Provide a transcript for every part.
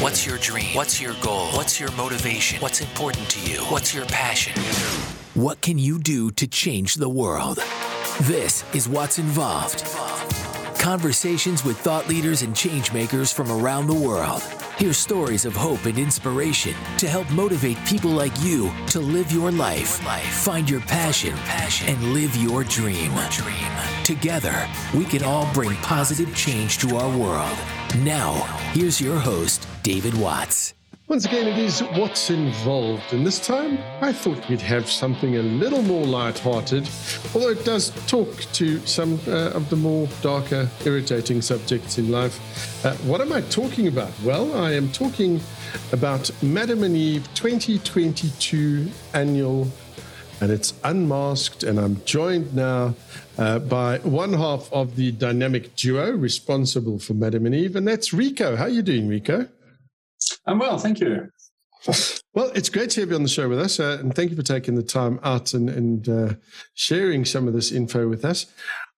What's your dream? What's your goal? What's your motivation? What's important to you? What's your passion? What can you do to change the world? This is Watts Involved. Conversations with thought leaders and changemakers from around the world. Hear stories of hope and inspiration to help motivate people like you to live your life, find your passion, and live your dream. Together, we can all bring positive change to our world. Now, here's your host, David Watts. Once again, it is Watts Involved, and this time I thought we'd have something a little more light-hearted, although it does talk to some uh, of the more darker, irritating subjects in life. Uh, what am I talking about? Well, I am talking about Madam and Eve 2022 annual, and it's unmasked, and I'm joined now uh, by one half of the dynamic duo responsible for Madam and Eve, and that's Rico. How are you doing, Rico? I'm well, thank you. Well, it's great to have you on the show with us, uh, and thank you for taking the time out and, and uh, sharing some of this info with us.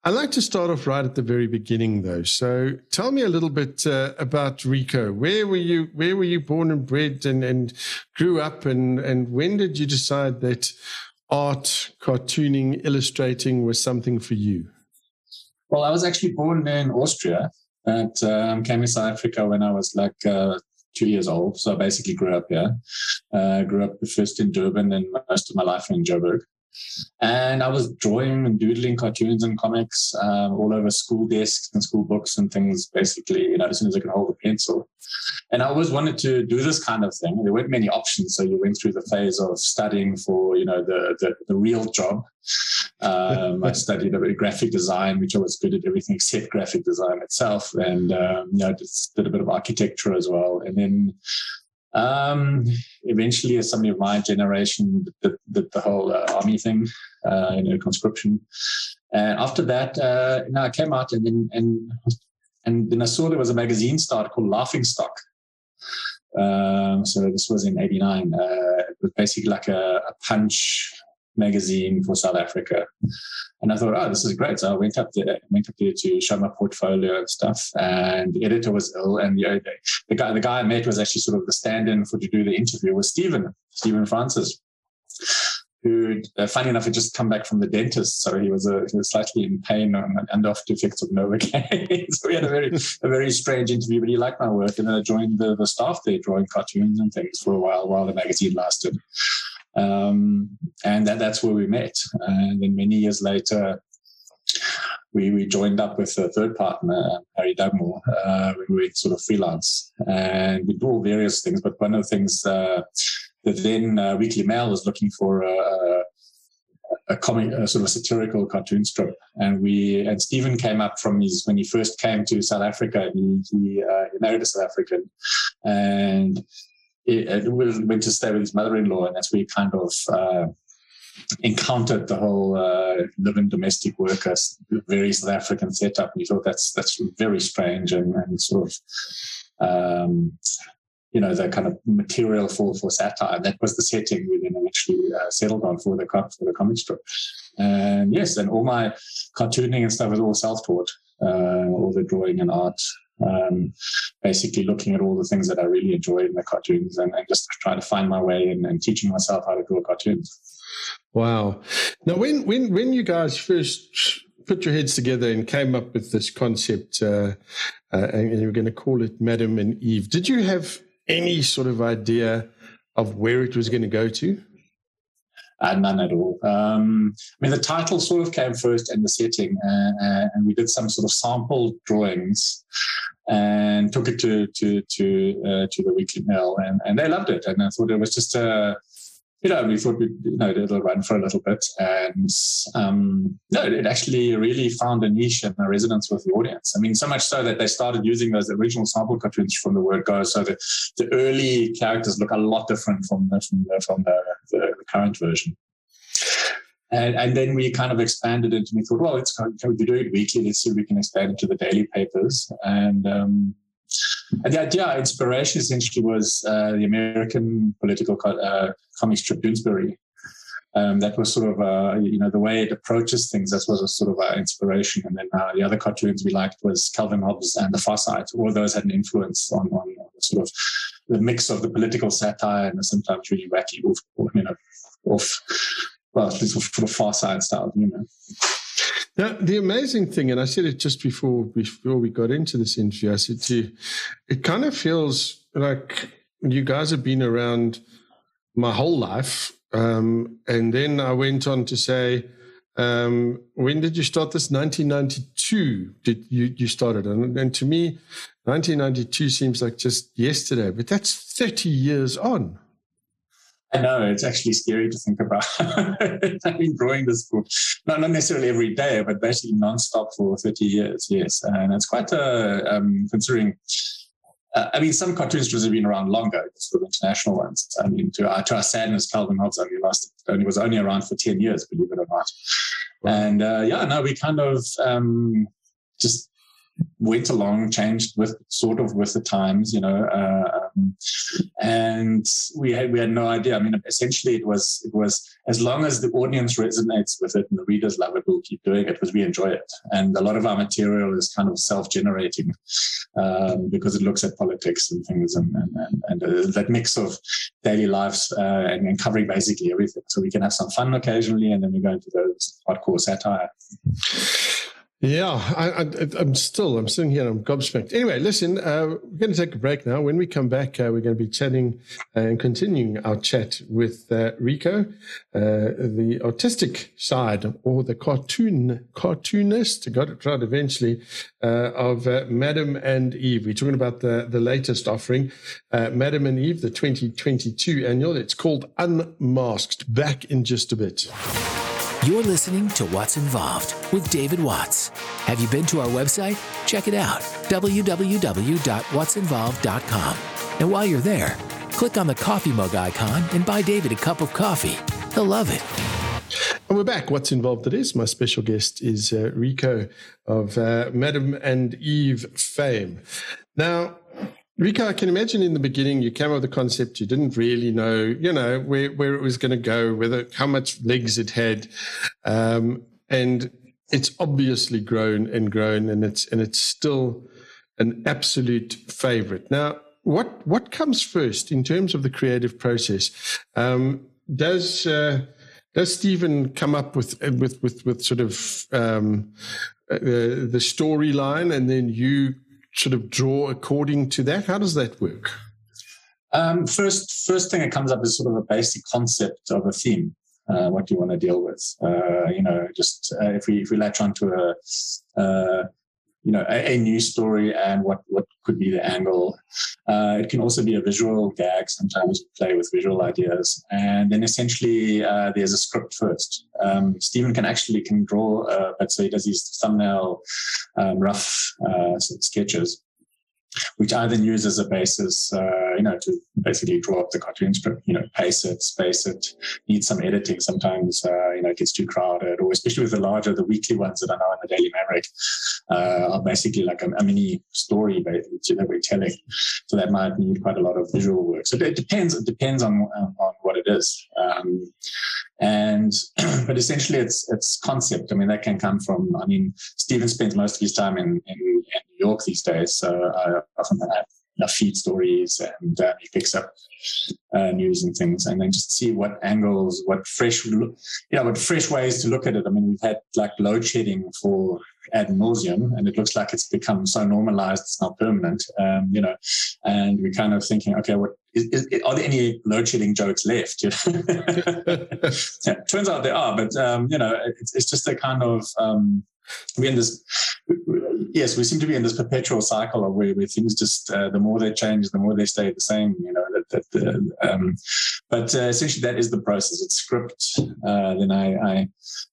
I'd like to start off right at the very beginning, though. So, tell me a little bit uh, about Rico. Where were you? Where were you born and bred, and, and grew up, and and when did you decide that art, cartooning, illustrating was something for you? Well, I was actually born in Austria, and um, came to South Africa when I was like uh, two years old. So I basically grew up here. Uh, grew up first in Durban and most of my life in Joburg. And I was drawing and doodling cartoons and comics um, all over school desks and school books and things, basically, you know, as soon as I could hold a pencil. And I always wanted to do this kind of thing. There weren't many options. So you went through the phase of studying for, you know, the, the, the real job. Um, I studied a bit of graphic design, which I was good at everything except graphic design itself. And, um, you know, just did a bit of architecture as well. And then um, eventually, as somebody of my generation, the whole uh, army thing, uh, you know, conscription. And after that, uh, I came out and then and and then I saw there was a magazine start called Laughing Stock. Um, so this was in '89. Uh, it was basically like a, a punch magazine for South Africa. And I thought, oh, this is great. So I went up there, went up there to show my portfolio and stuff. And the editor was ill, and the, the guy, the guy I met was actually sort of the stand-in for to do the interview was Stephen, Stephen Francis, who, uh, funny enough, had just come back from the dentist, so he was, uh, he was slightly in pain and, and off to effects of Novocaine. so we had a very a very strange interview, but he liked my work, and then I joined the, the staff there, drawing cartoons and things for a while while the magazine lasted. Um, and that, that's where we met. And then many years later, we, we joined up with a third partner, Harry Dugmore. Uh, we were sort of freelance and we do all various things. But one of the things uh, that then uh, Weekly Mail was looking for a, a comic, a sort of satirical cartoon strip, and we and Stephen came up from his when he first came to South Africa. He he, uh, he married a South African, and it, went to stay with his mother-in-law, and that's where he kind of uh, encountered the whole uh, living domestic workers, very South African setup. And he thought that's that's very strange and, and sort of, um, you know, the kind of material for for satire. That was the setting we then eventually uh, settled on for the for the comic strip. And yes, and all my cartooning and stuff was all self-taught. Uh, all the drawing and art um, basically looking at all the things that I really enjoyed in the cartoons and, and just trying to find my way and, and teaching myself how to draw cartoons. Wow. Now, when, when, when you guys first put your heads together and came up with this concept, uh, uh, and you were going to call it Madam and Eve, did you have any sort of idea of where it was going to go to? Uh, none at all. Um, I mean, the title sort of came first and the setting, uh, uh, and we did some sort of sample drawings and took it to to to uh, to the Weekly Mail, and, and they loved it. And I thought it was just a you know, we thought we'd, you know it'll run for a little bit, and um, no, it actually really found a niche and a resonance with the audience. I mean, so much so that they started using those original sample cartoons from the word go. So the, the early characters look a lot different from the, from the, from the, the, current version. And, and then we kind of expanded it, and we thought, well, let's can we do it weekly? Let's see if we can expand it to the daily papers. And um, and the idea, inspiration essentially was uh, the American political co- uh, comic strip Doonesbury. Um, that was sort of, uh, you know, the way it approaches things. That was a sort of our inspiration. And then uh, the other cartoons we liked was Calvin Hobbes and The Far Side. All those had an influence on, on sort of the mix of the political satire and the sometimes really wacky, you know, off, well, this sort of far side style humor. Now, the amazing thing, and I said it just before before we got into this interview, I said to you, it kind of feels like you guys have been around my whole life. Um, and then I went on to say, um, when did you start this? 1992 did you, you started. And, and to me, 1992 seems like just yesterday, but that's 30 years on. I know it's actually scary to think about. I've been drawing this book, not, not necessarily every day, but basically nonstop for 30 years. Yes. And it's quite a, um, considering, uh, I mean, some cartoon strips have been around longer, sort of international ones. I mean, to our, to our sadness, Calvin Hobbes only lasted, only was only around for 10 years, believe it or not. Wow. And uh, yeah, no, we kind of um, just went along, changed with sort of with the times, you know, uh, um, and we had we had no idea. I mean, essentially, it was it was as long as the audience resonates with it and the readers love it, we'll keep doing it because we enjoy it. And a lot of our material is kind of self-generating um, because it looks at politics and things and and, and, and uh, that mix of daily lives uh, and, and covering basically everything. So we can have some fun occasionally, and then we go into those hardcore satire. Yeah, I, am still, I'm sitting here, I'm gobsmacked. Anyway, listen, uh, we're going to take a break now. When we come back, uh, we're going to be chatting and continuing our chat with uh, Rico, uh, the artistic side or the cartoon cartoonist, got it right eventually, uh, of uh, Madam and Eve. We're talking about the, the latest offering, Madam and Eve, the 2022 annual. It's called Unmasked. Back in just a bit. You're listening to Watts Involved with David Watts. Have you been to our website? Check it out www.wattsinvolved.com. And while you're there, click on the coffee mug icon and buy David a cup of coffee. He'll love it. And we're back. Watts Involved? It is. My special guest is uh, Rico of uh, Madam and Eve fame. Now, Rico, I can imagine in the beginning you came up with the concept, you didn't really know, you know, where, where it was going to go, whether how much legs it had. Um, and it's obviously grown and grown and it's and it's still an absolute favorite. Now, what what comes first in terms of the creative process? Um, does uh, does Stephen come up with with with, with sort of um, uh, the storyline and then you sort of draw according to that? How does that work? Um, first, first thing that comes up is sort of a basic concept of a theme. Uh, what you want to deal with? Uh, you know, just uh, if we if we latch onto a, uh, you know, a, a, news story and what what could be the angle. Uh, it can also be a visual gag. Sometimes play with visual ideas, and then essentially uh, there's a script first. Um, Stephen can actually can draw, uh, but so he does these thumbnail um, rough sketches which I then use as a basis, uh, you know, to basically draw up the cartoon strip, you know, pace it, space it, need some editing. Sometimes, uh, you know, it gets too crowded, or especially with the larger, the weekly ones that are now in the Daily Maverick uh, are basically like a, a mini story that we're telling. So that might need quite a lot of visual work. So it depends. It depends on on, on what it is. Um, and but essentially it's it's concept i mean that can come from i mean stephen spends most of his time in, in, in york these days so i often have enough feed stories and uh, he picks up uh, news and things and then just see what angles what fresh you know what fresh ways to look at it. I mean we've had like load shedding for ad nauseum and it looks like it's become so normalized it's not permanent um, you know and we're kind of thinking okay what is, is, are there any load shedding jokes left you know? yeah, turns out there are but um, you know it's, it's just a kind of um, we're in this yes we seem to be in this perpetual cycle of where, where things just uh, the more they change the more they stay the same you know that, uh, um, but uh, essentially that is the process. It's script uh, then I, I,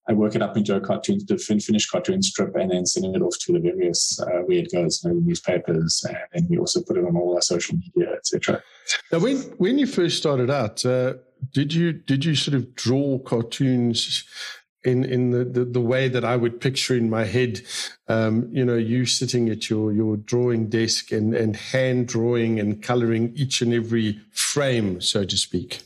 I work it up into a cartoon to fin- finish cartoon strip and then sending it off to the various uh, where it goes newspapers and then we also put it on all our social media etc now when when you first started out uh, did you did you sort of draw cartoons in in the, the, the, way that I would picture in my head, um, you know, you sitting at your your drawing desk and and hand drawing and coloring each and every frame, so to speak.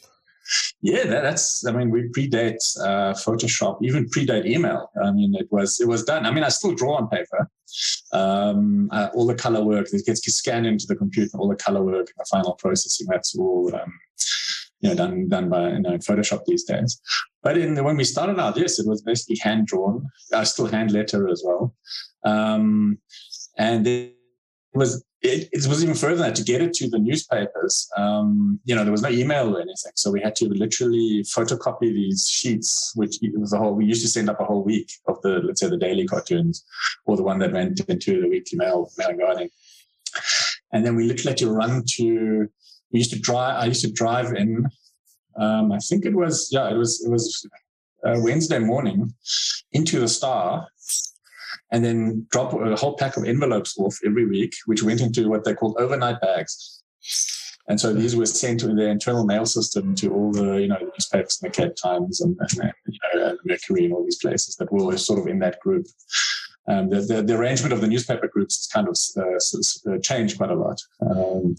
yeah, that, that's. I mean, we predate uh, Photoshop, even predate email. I mean, it was it was done. I mean, I still draw on paper. Um, uh, all the color work that gets scanned into the computer, all the color work, the final processing. That's all. Um, you know, done done by you know Photoshop these days. But in the, when we started out, yes, it was basically hand drawn. I still hand letter as well, um, and it was it, it, was even further than that to get it to the newspapers. Um, you know, there was no email or anything, so we had to literally photocopy these sheets, which was a whole. We used to send up a whole week of the let's say the daily cartoons, or the one that went into the weekly mail, mail and. And then we literally had to run to we used to drive. I used to drive in. Um, I think it was yeah, it was it was uh, Wednesday morning into the Star, and then drop a whole pack of envelopes off every week, which went into what they called overnight bags. And so these were sent to their internal mail system to all the you know the newspapers and the Cape Times and, and you know, Mercury and all these places that were sort of in that group um, the, the, the, arrangement of the newspaper groups has kind of uh, uh, changed quite a lot. Um,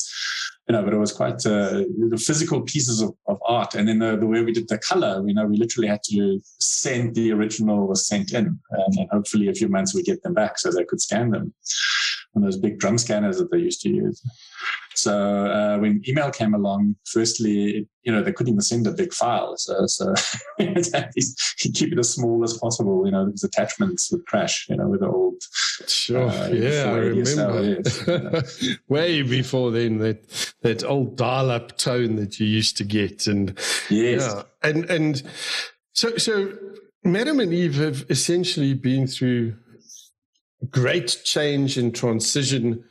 you know, but it was quite uh, the physical pieces of, of art, and then the, the, way we did the color. You know, we literally had to send the original was sent in, um, and hopefully a few months we get them back so they could scan them on those big drum scanners that they used to use. So uh, when email came along, firstly, you know, they couldn't even send a big file. So, so keep it as small as possible. You know, these attachments would crash, you know, with the old. Sure. Uh, yeah, I remember. Yes, you know. Way before then, that, that old dial up tone that you used to get. And, yes. Yeah, and, and so, so Madam and Eve have essentially been through great change and transition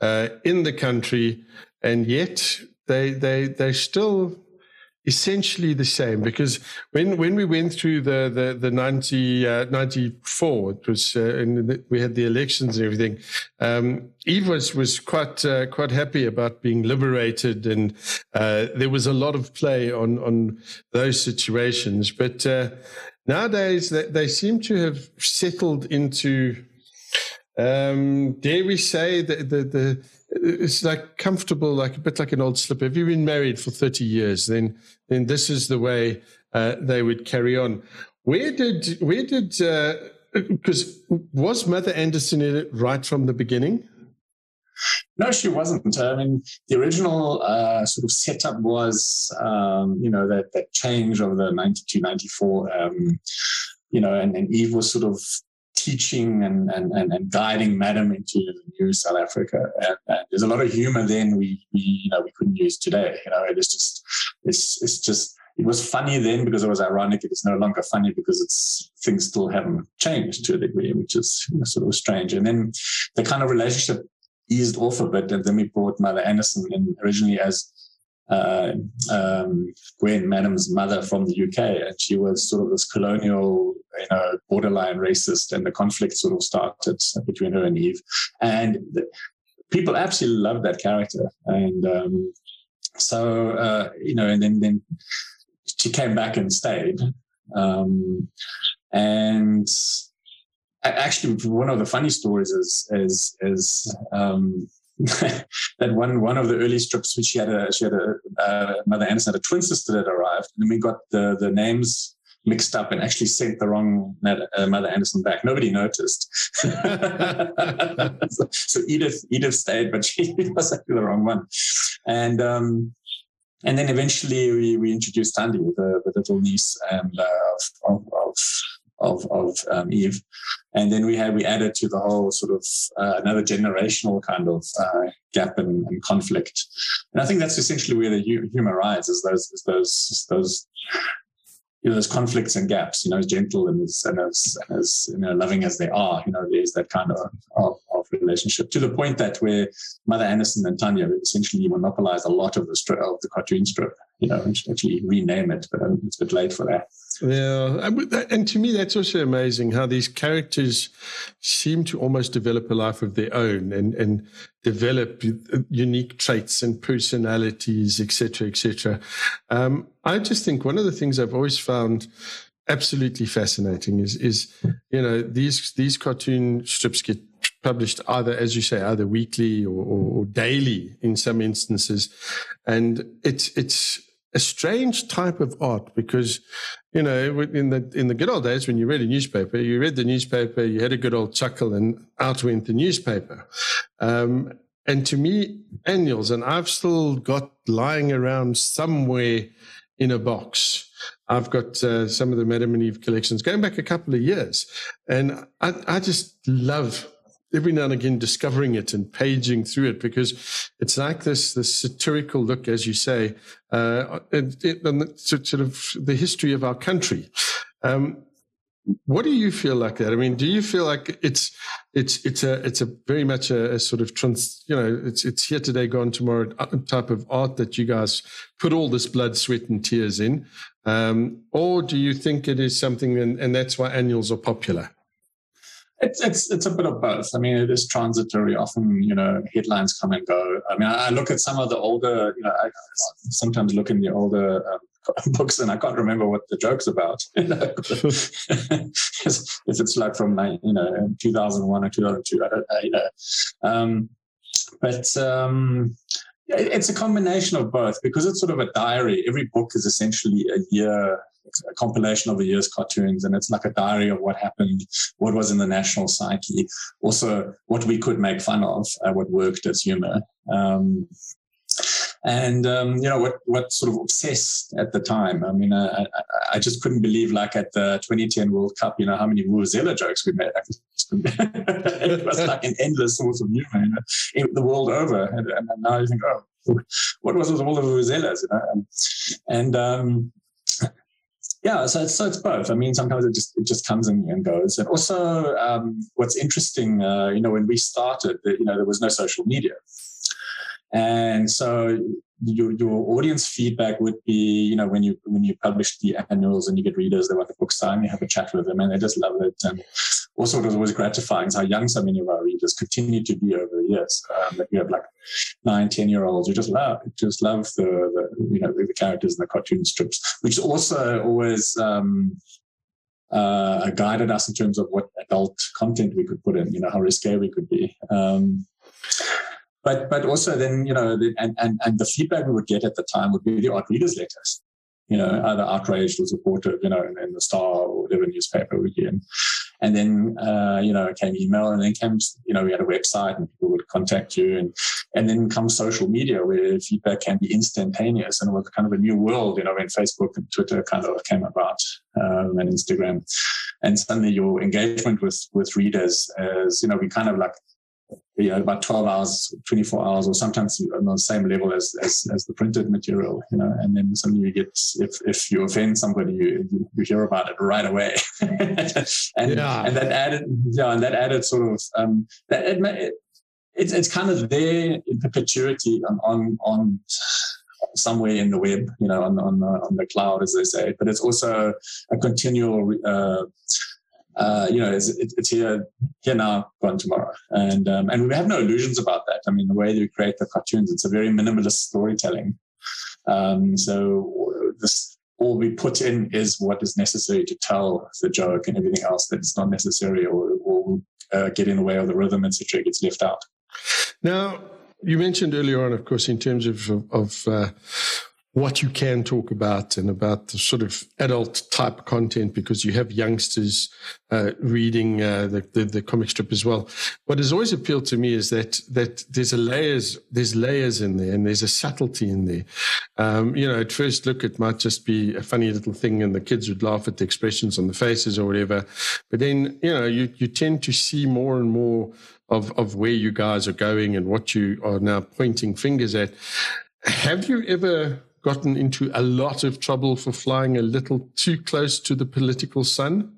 uh, in the country, and yet they they they're still essentially the same because when when we went through the the, the 90, uh, 94 it was uh, and we had the elections and everything um, Eve was was quite uh, quite happy about being liberated and uh, there was a lot of play on on those situations. But uh, nowadays they, they seem to have settled into um, dare we say that the, the it's like comfortable, like a bit like an old slipper. If you've been married for 30 years, then then this is the way uh, they would carry on. Where did where did because uh, was Mother Anderson in it right from the beginning? No, she wasn't. I mean, the original uh, sort of setup was, um, you know, that that change of the 92, 94, um, you know, and, and Eve was sort of teaching and, and, and, and, guiding Madam into the new South Africa. And, and, there's a lot of humor then we, we you know we couldn't use today. You know, it's just it's it's just it was funny then because it was ironic. It is no longer funny because it's things still haven't changed to a degree, which is you know, sort of strange. And then the kind of relationship eased off a bit, and then we brought Mother Anderson in originally as uh, um, Gwen Madam's mother from the UK, and she was sort of this colonial, you know, borderline racist, and the conflict sort of started between her and Eve, and the, people absolutely loved that character, and um, so uh, you know, and then then she came back and stayed, um, and actually one of the funny stories is is is um, that one one of the early strips which she had a she had a uh, mother Anderson had a twin sister that arrived and we got the the names mixed up and actually sent the wrong uh, mother Anderson back. Nobody noticed. so, so, Edith Edith stayed, but she was actually the wrong one. And um, and then eventually we, we introduced Thandi, the, the little niece and uh, of, of, of, of um, Eve. And then we had we added to the whole sort of uh, another generational kind of uh, gap and, and, conflict. And I think that's essentially where the humor rises. Those is those those you know those conflicts and gaps. You know, as gentle and as and as, as you know loving as they are. You know, there's that kind of, of, of relationship to the point that where Mother Anderson and Tanya essentially monopolize a lot of the strip of the cartoon strip. You know, and actually rename it, but it's a bit late for that. Yeah, and to me, that's also amazing how these characters seem to almost develop a life of their own and and develop unique traits and personalities, etc., etc. Um, I just think one of the things I've always found absolutely fascinating is is you know these these cartoon strips get published either as you say either weekly or, or, or daily in some instances. And it's it's a strange type of art because you know in the in the good old days when you read a newspaper you read the newspaper you had a good old chuckle and out went the newspaper. Um, and to me annuals and i've still got lying around somewhere in a box. I've got uh, some of the madam and eve collections going back a couple of years. And i, I just love every now and again discovering it and paging through it because it's like this this satirical look, as you say, uh, it, it, sort of the history of our country. Um, what do you feel like that? I mean, do you feel like it's it's it's a it's a very much a, a, sort of trans you know it's it's here today, gone tomorrow type of art that you guys put all this blood, sweat, and tears in, um, or do you think it is something and, and that's why annuals are popular? It's, it's it's a bit of both. I mean, it is transitory. Often, you know, headlines come and go. I mean, I, look at some of the older, you know, I sometimes look in the older um, books and I can't remember what the joke's about. if it's like from you know 2001 or 2002, I don't, you know. Um, but um, it's a combination of both because it's sort of a diary. Every book is essentially a year a compilation of the year's cartoons, and it's like a diary of what happened, what was in the national psyche, also what we could make fun of, uh, what worked as humor. Um, and um, you know what what sort of obsessed at the time. I mean, I, I, I, just couldn't believe like at the 2010 World Cup, you know, how many Vuvuzela jokes we made. it was like an endless source of humor, you know, the world over. And, and now you think, oh, what was all the Vuvuzelas? You know? And um, yeah, so it's, so it's both. I mean, sometimes it just it just comes and, goes. And also, um, what's interesting, uh, you know, when we started, you know, there was no social media, and so your, your audience feedback would be, you know, when you when you publish the annuals and you get readers, they want the book signed, you have a chat with them, and they just love it. And also, what was always gratifying how young so many of our readers continue to be over years. Um, we have like nine, ten year olds who just love, just love the, the you know the, the characters in the cartoon strips, which also always. Um, uh, guided us in terms of what adult content we could put in, you know, how risque we could be. Um, but but also then you know the, and, and and the feedback we would get at the time would be the art readers letters you know either outraged or supportive you know in, in the star or whatever newspaper we get and then uh, you know came email and then came you know we had a website and people would contact you. And and then comes social media where feedback can be instantaneous and it was kind of a new world you know when facebook and twitter kind of came about um, and instagram. And suddenly your engagement with with readers as you know we kind of like know, about 12 hours, 24 hours, or sometimes on the same level as, as, as the printed material, you know, and then suddenly you get, if, if you offend somebody, you, you hear about it right away. and, yeah. and that added, yeah, and that added sort of, um, that it, it, it's, it's kind of there in perpetuity on, on, on somewhere in the web, you know, on, on, the, on the cloud, as they say, but it's also a continual, uh, uh, you know, it's, it's, here, here now, gone tomorrow, and um, and we have no illusions about that. I mean, the way we create the cartoons, it's a very minimalist storytelling. Um, so this all we put in is what is necessary to tell the joke, and everything else that's not necessary or, uh, get in the way of the rhythm, etc., gets left out. Now, you mentioned earlier on, of course, in terms of of uh, what you can talk about and about the sort of adult type content because you have youngsters uh, reading uh, the, the, the, comic strip as well. What has always appealed to me is that that there's a layers there's layers in there and there's a subtlety in there. Um, you know, at first look, it might just be a funny little thing and the kids would laugh at the expressions on the faces or whatever. But then you know you you tend to see more and more of of where you guys are going and what you are now pointing fingers at. Have you ever gotten into a lot of trouble for flying a little too close to the political sun?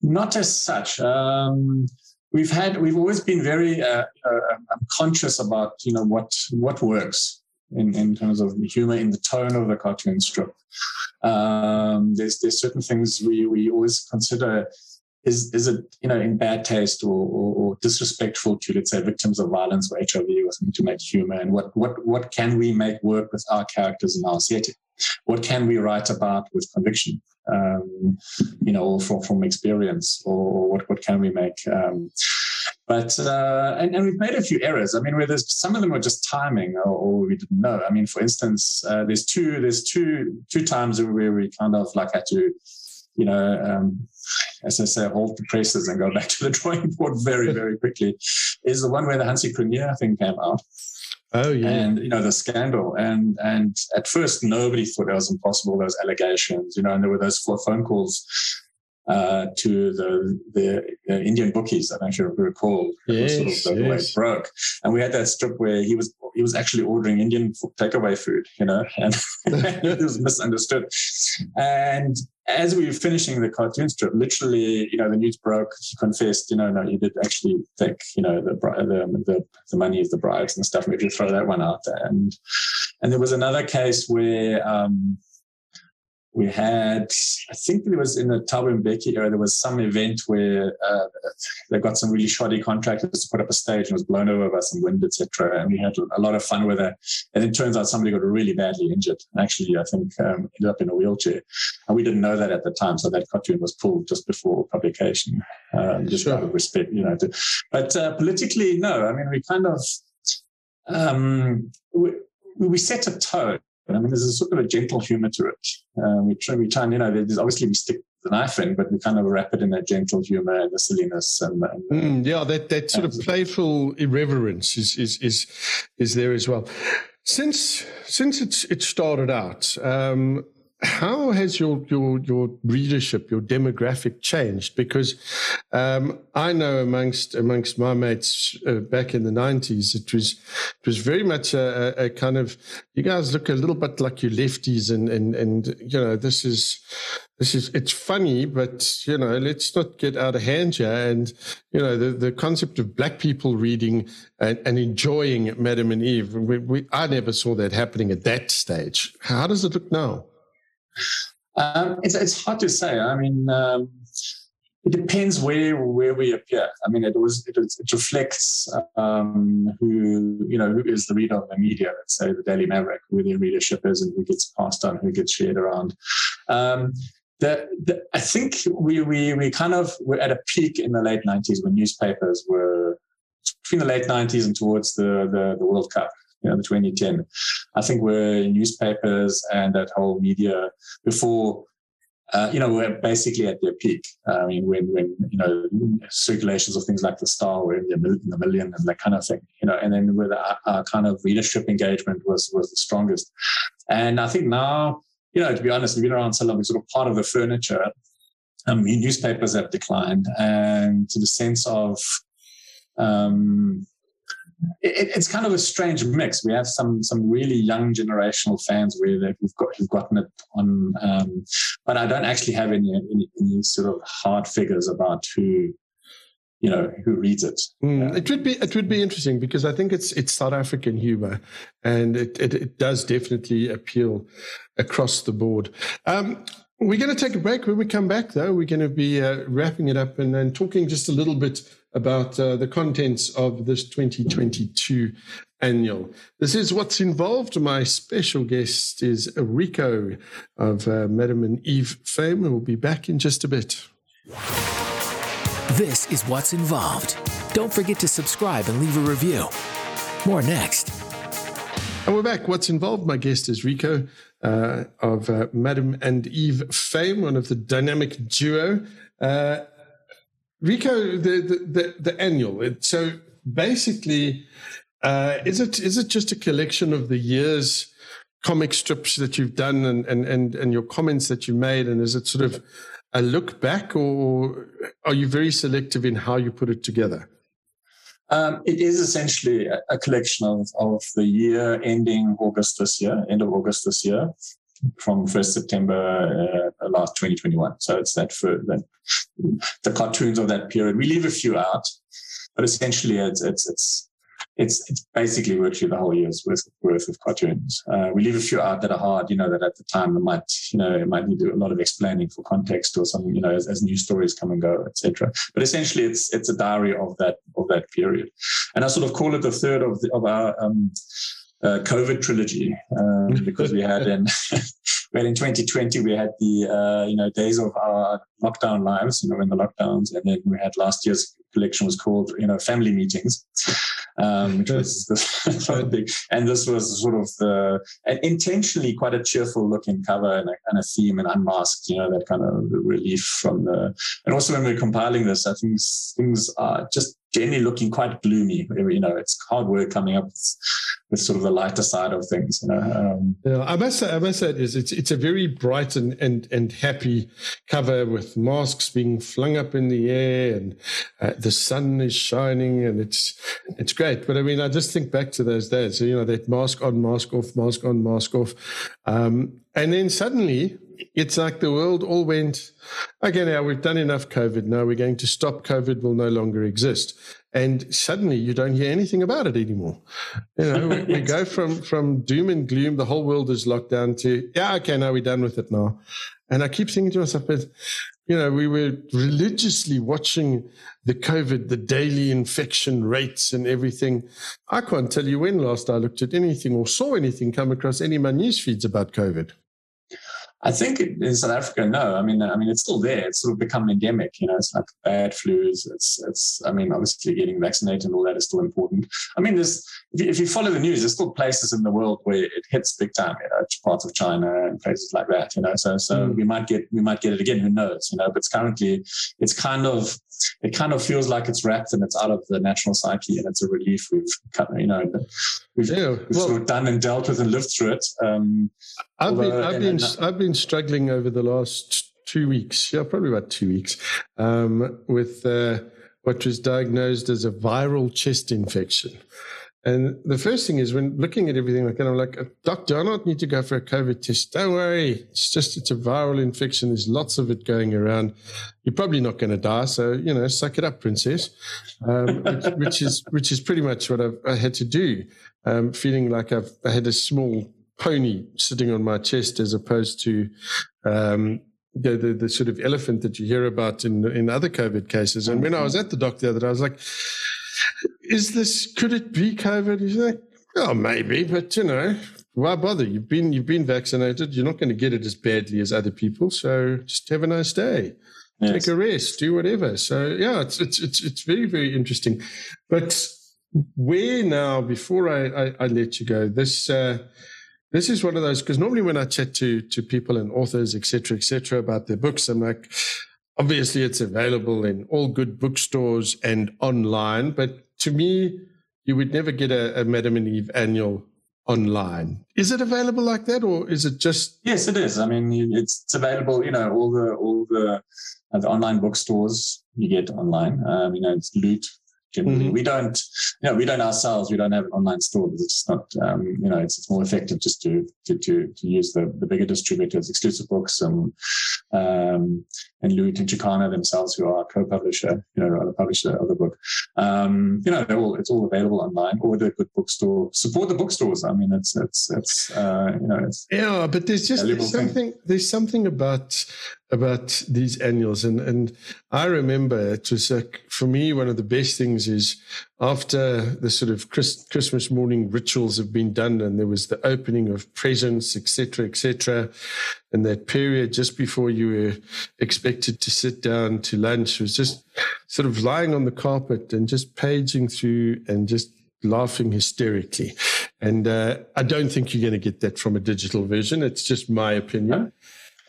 Not as such. Um, we've had we've always been very uh, uh, conscious about you know what what works in, in terms of the humor in the tone of the cartoon strip. Um, there's there's certain things we we always consider is is it you know in bad taste or, or, or, disrespectful to let's say victims of violence or HIV or something to make humor and what what what can we make work with our characters in our setting? What can we write about with conviction? Um, you know, from from experience, or what what can we make? Um, but uh, and, and we've made a few errors. I mean, where there's some of them were just timing, or, or we didn't know. I mean, for instance, uh, there's two there's two two times where we kind of like had to, you know, um, as I say, hold the presses and go back to the drawing board very very quickly. Is the one where the Hansie Cronje thing came out. Oh yeah, and you know the scandal, and and at first nobody thought it was impossible. Those allegations, you know, and there were those four phone calls uh, to the the uh, Indian bookies. I don't you recall. Yes, sort of the, yes. way it broke. And we had that strip where he was he was actually ordering Indian takeaway food, you know, and it was misunderstood. And as we were finishing the cartoon strip, literally, you know, the news broke. He confessed, you know, no, he did actually take, you know, the the the, the money of the bribes and stuff. Maybe throw that one out. there. And and there was another case where. Um, we had, I think it was in the Thabo Mbeki era, there was some event where uh, they got some really shoddy contractors to put up a stage and it was blown over by some wind, etc. And we had a lot of fun with that. And it turns out somebody got really badly injured. Actually, I think um, ended up in a wheelchair. And we didn't know that at the time. So that cartoon was pulled just before publication, um, just sure. out of respect, you know. To, but uh, politically, no. I mean, we kind of, um, we, we set a tone I mean, there's a sort of a gentle humor to it. Um, we try, we try and, you know, there's obviously we stick the knife in, but we kind of wrap it in that gentle humor and the silliness and, and mm, yeah, that that sort of playful irreverence is is is is there as well. Since since it's it started out, um, how has your your your readership, your demographic changed? Because um, I know amongst amongst my mates uh, back in the nineties, it was it was very much a, a, kind of you guys look a little bit like you lefties, and and and you know this is this is it's funny, but you know let's not get out of hand here. And you know the the concept of black people reading and, and enjoying Madam and Eve, we, we, I never saw that happening at that stage. How does it look now? Um, it's it's hard to say. I mean, um, it depends where where we appear. I mean, it was it, it reflects um, who you know who is the reader of the media. Let's say the Daily Maverick, who the readership is, and who gets passed on, who gets shared around. Um, the, the, I think we, we we kind of were at a peak in the late '90s when newspapers were between the late '90s and towards the, the, the World Cup you know, the 2010. I think we're newspapers and that whole media before, uh, you know, we're basically at their peak. I mean, when, when, you know, circulations of things like the Star were in the, million and that kind of thing, you know, and then with our, our kind of readership engagement was, was the strongest. And I think now, you know, to be honest, we've been around so long, we're sort of part of the furniture. Um, newspapers have declined, and to the sense of um, it, it's kind of a strange mix. We have some some really young generational fans where we've got who've gotten it on, um, but I don't actually have any, any, any sort of hard figures about who you know who reads it. Mm, it would be it would be interesting because I think it's it's South African humor, and it it, it does definitely appeal across the board. Um, we're going to take a break. When we come back, though, we're going to be uh, wrapping it up and, and talking just a little bit about uh, the contents of this 2022 annual. This is Watts Involved. My special guest is Rico of uh, Madam and Eve fame, we'll be back in just a bit. This is Watts Involved. Don't forget to subscribe and leave a review. More next. And we're back. Watts Involved? My guest is Rico uh, of uh, Madam and Eve fame, one of the dynamic duo. Uh, Rico, the the the, the annual. So basically, uh, is it is it just a collection of the years comic strips that you've done and and and, and your comments that you made, and is it sort of a look back, or are you very selective in how you put it together? Um, it is essentially a, collection of, of the year ending August this year, end of August this year, from 1st September uh, last 2021. So it's that for that the cartoons of that period. We leave a few out, but essentially it's it's it's it's, it's basically virtually the whole year's worth, worth of cartoons. Uh, we leave a few out that are hard, you know, that at the time it might, you know, it might need a lot of explaining for context or something, you know, as, as new stories come and go, etc. But essentially, it's it's a diary of that of that period, and I sort of call it the third of the, of our um, uh, COVID trilogy um, because we had in we had in 2020 we had the uh, you know days of our lockdown lives, you know, in the lockdowns, and then we had last year's collection was called, you know, Family Meetings, um, which was big. And this was sort of the, intentionally quite a cheerful looking cover and a, and a theme and unmasked, you know, that kind of relief from the. And also when we're compiling this, I think things are just generally looking quite gloomy. You know, it's hard work coming up with, with sort of the lighter side of things. You know, um, yeah, I must say, I must say, it is it's it's a very bright and, and and happy cover with masks being flung up in the air and uh, the sun is shining and it's it's great. But I mean, I just think back to those days. You know, that mask on, mask off, mask on, mask off, um, and then suddenly it's like the world all went, okay, now we've done enough COVID. Now we're going to stop. COVID will no longer exist. And suddenly you don't hear anything about it anymore. You know, we, we, go from, from doom and gloom, the whole world is locked down to, yeah, okay, now we're done with it now. And I keep thinking to myself, but, you know, we were religiously watching the COVID, the daily infection rates and everything. I can't tell you when last I looked at anything or saw anything come across any of my news feeds about COVID. I think in South Africa, no. I mean, I mean, it's still there. It's sort of become endemic. You know, it's like bad flus. It's, it's. I mean, obviously, getting vaccinated and all that is still important. I mean, there's if you, if you follow the news, there's still places in the world where it hits big time. You know, parts of China and places like that. You know, so so mm. we might get we might get it again. Who knows? You know, but it's currently it's kind of it kind of feels like it's wrapped and it's out of the national psyche, and it's a relief we've you know we've, yeah, we've well, sort of done and dealt with and lived through it. Um, I've been I've been I've been struggling over the last two weeks, yeah, probably about two weeks, um, with uh, what was diagnosed as a viral chest infection. And the first thing is when looking at everything like that, I'm like, doctor, I don't need to go for a COVID test. Don't worry. It's just, it's a viral infection. There's lots of it going around. You're probably not going to die. So, you know, suck it up, princess. Um, which, which, is, which is pretty much what I've, I had to do. Um, feeling like I've, I had a small pony sitting on my chest as opposed to, um, the, the, the sort of elephant that you hear about in, in other COVID cases. And when I was at the doctor the other day, I was like, is this could it be COVID? He's like, oh, maybe, but you know, why bother? You've been you've been vaccinated. You're not going to get it as badly as other people. So just have a nice day. Yes. Take a rest. Do whatever. So yeah, it's it's it's it's very very interesting. But where now? Before I I, I let you go, this. Uh, this is one of those because normally when I chat to to people and authors, etc., etc., about their books, I'm like, obviously it's available in all good bookstores and online. But to me, you would never get a, a Madam and Eve annual online. Is it available like that, or is it just? Yes, it is. I mean, it's, it's available. You know, all the all the, uh, the online bookstores you get online. Um, you know, it's Loot, generally. Mm-hmm. We don't, you know, we don't ourselves. We don't have an online store. It's not, um, you know, it's, it's more effective just to to to, to use the, the bigger distributors, exclusive books, and um, and Louis and Jacana themselves, who are co-publisher, you know, the publisher of the book. Um, you know, they're all, it's all available online. Or the good bookstore. Support the bookstores. I mean, it's it's it's uh, you know, it's yeah. But there's just there's something thing. there's something about about these annuals. And, and I remember it was like, for me, one of the best things is after the sort of Chris, Christmas morning rituals have been done and there was the opening of presents, etc., etc., and that period just before you were expected to sit down to lunch was just sort of lying on the carpet and just paging through and just laughing hysterically. And uh, I don't think you're going to get that from a digital version. It's just my opinion.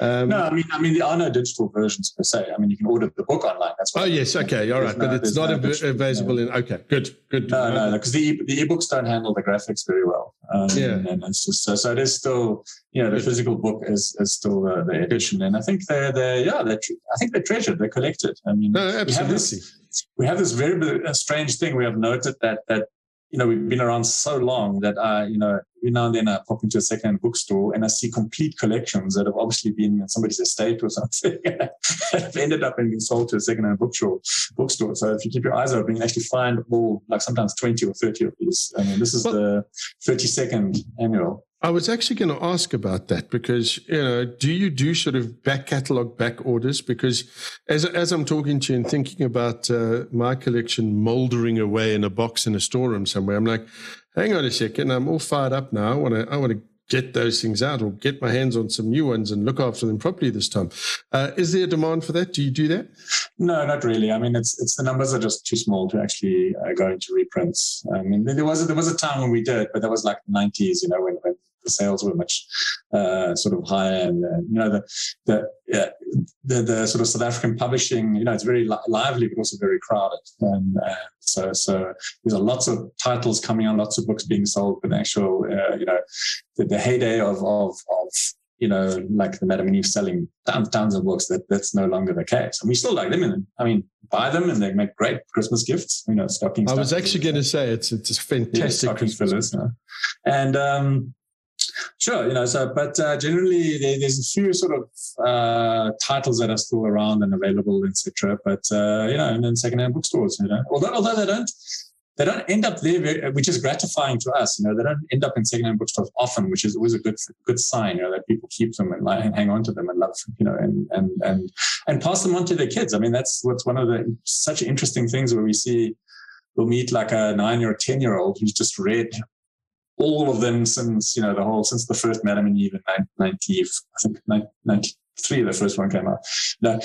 Um, no, I mean, I mean, there are no digital versions per se. I mean, you can order the book online. That's oh yes, okay, all right, no, but it's not no available in. Okay, good, good. No, no, because the the ebooks don't handle the graphics very well. Um, yeah, and it's just so, so it is still you know the physical book is is still the, the edition, and I think they're they yeah they I think they're treasured, they're collected. I mean, no, absolutely. We have this, we have this very strange thing. We have noted that that you know, we've been around so long that I, you know, every now and then I pop into a second bookstore and I see complete collections that have obviously been in somebody's estate or something have ended up and been sold to a second-hand bookstore. Bookstore. So if you keep your eyes open, you can actually find all, like sometimes 20 or 30 of these. I mean, this is well, the 32nd annual. I was actually going to ask about that because you know, do you do sort of back catalog back orders? Because as as I'm talking to you and thinking about uh, my collection moldering away in a box in a storeroom somewhere, I'm like, hang on a second, I'm all fired up now. I want to I want to get those things out or get my hands on some new ones and look after them properly this time. Uh, is there a demand for that? Do you do that? No, not really. I mean, it's it's the numbers are just too small to actually uh, go into reprints. I mean, there was there was a time when we did, but that was like the 90s, you know, when, when sales were much uh, sort of higher, and uh, you know the the, yeah, the the sort of South African publishing, you know, it's very li- lively but also very crowded, and uh, so so there's lots of titles coming on, lots of books being sold, but actual, uh, you know, the, the heyday of of of you know, like the Madam Eve selling tons, tons of books, that that's no longer the case. And we still like them. And I mean, buy them and they make great Christmas gifts, you know, stocking. I was actually going to say it's, it's fantastic. Yeah, stocking fillers. And, um, Sure, you know, so but uh, generally there, there's a few sort of uh, titles that are still around and available, etc. But uh, you know, and then secondhand bookstores, you know, although although they don't they don't end up there, which is gratifying to us. You know, they don't end up in secondhand bookstores often, which is always a good good sign. You know, that people keep them and, and hang on to them and love, you know, and and and and pass them on to their kids. I mean, that's what's one of the such interesting things where we see we'll meet like a nine or ten year old who's just read all of them since you know the whole since the first Madam and Eve in 90, I think 93, the first one came out. Now,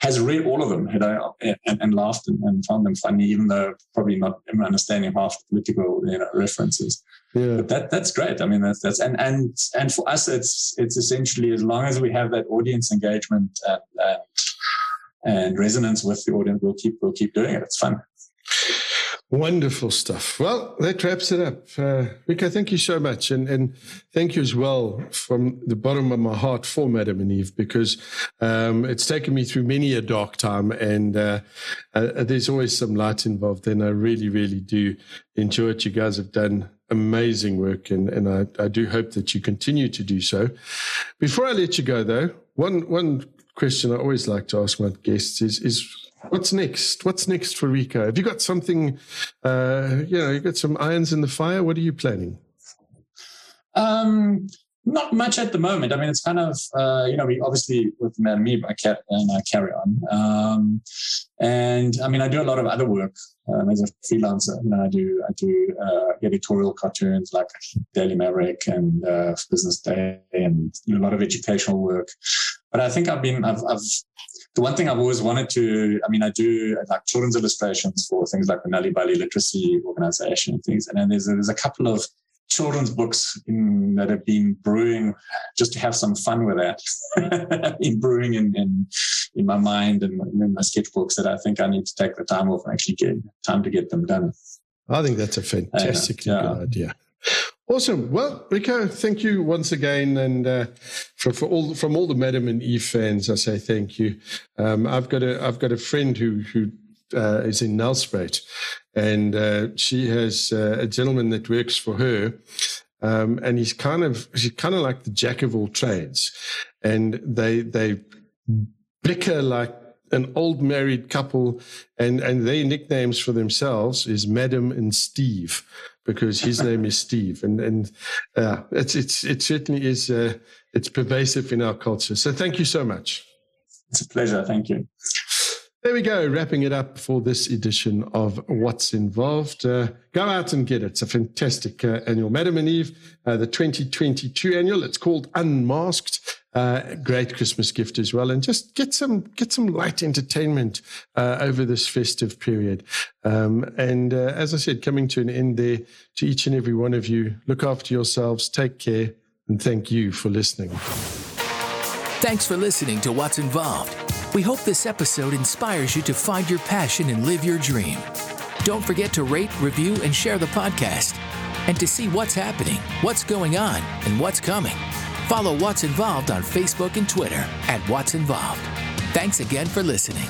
has read all of them you know, and, and laughed and, and, found them funny, even though probably not understanding half the political you know, references. Yeah. But that that's great. I mean, that's that's and and and for us, it's it's essentially as long as we have that audience engagement and and, and resonance with the audience, we'll keep we'll keep doing it. It's fun. Wonderful stuff. Well, that wraps it up. Uh, Rico, thank you so much. And, and thank you as well from the bottom of my heart for Madam and Eve, because um, it's taken me through many a dark time and uh, uh, there's always some light involved. And I really, really do enjoy it. You guys have done amazing work and, and I, I do hope that you continue to do so. Before I let you go, though, one, one question I always like to ask my guests is, is What's next? What's next for Rico? Have you got something? Uh, you know, you got some irons in the fire. What are you planning? Um, not much at the moment. I mean, it's kind of uh, you know, we obviously with Me, I carry and I carry on. Um, and I mean, I do a lot of other work um, as a freelancer. You know, I do I do uh, editorial cartoons like Daily Maverick and uh, Business Day, and you know, a lot of educational work. But I think I've been I've, I've the one thing I've always wanted to, I mean, I do like children's illustrations for things like the Nal'ibali Literacy Organization and things. And then there's a, there's a couple of children's books in, that have been brewing just to have some fun with that. in brewing in, in, in my mind and in my sketchbooks that I think I need to take the time off and actually get time to get them done. I think that's a fantastic uh, yeah. good idea. Awesome. Well, Rico, thank you once again, and uh, for, for all from all the Madam and Eve fans, I say thank you. Um, I've got a I've got a friend who who uh, is in Nelspruit, and uh, she has uh, a gentleman that works for her, um, and he's kind of he's kind of like the jack of all trades, and they they bicker like an old married couple, and and their nicknames for themselves is Madam and Steve because his name is Steve, and and uh, it's it's it certainly is uh, it's pervasive in our culture. So thank you so much. It's a pleasure. Thank you. There we go, wrapping it up for this edition of Watts Involved. Uh, go out and get it. It's a fantastic uh, annual. Madam and Eve, uh, the 2022 annual. It's called Unmasked. Uh, great Christmas gift as well, and just get some get some light entertainment uh, over this festive period. Um, and uh, as I said, coming to an end there, to each and every one of you, look after yourselves, take care, and thank you for listening. Thanks for listening to Watts Involved. We hope this episode inspires you to find your passion and live your dream. Don't forget to rate, review, and share the podcast. And to see what's happening, what's going on, and what's coming Follow Watts Involved on Facebook and Twitter at Watts Involved. Thanks again for listening.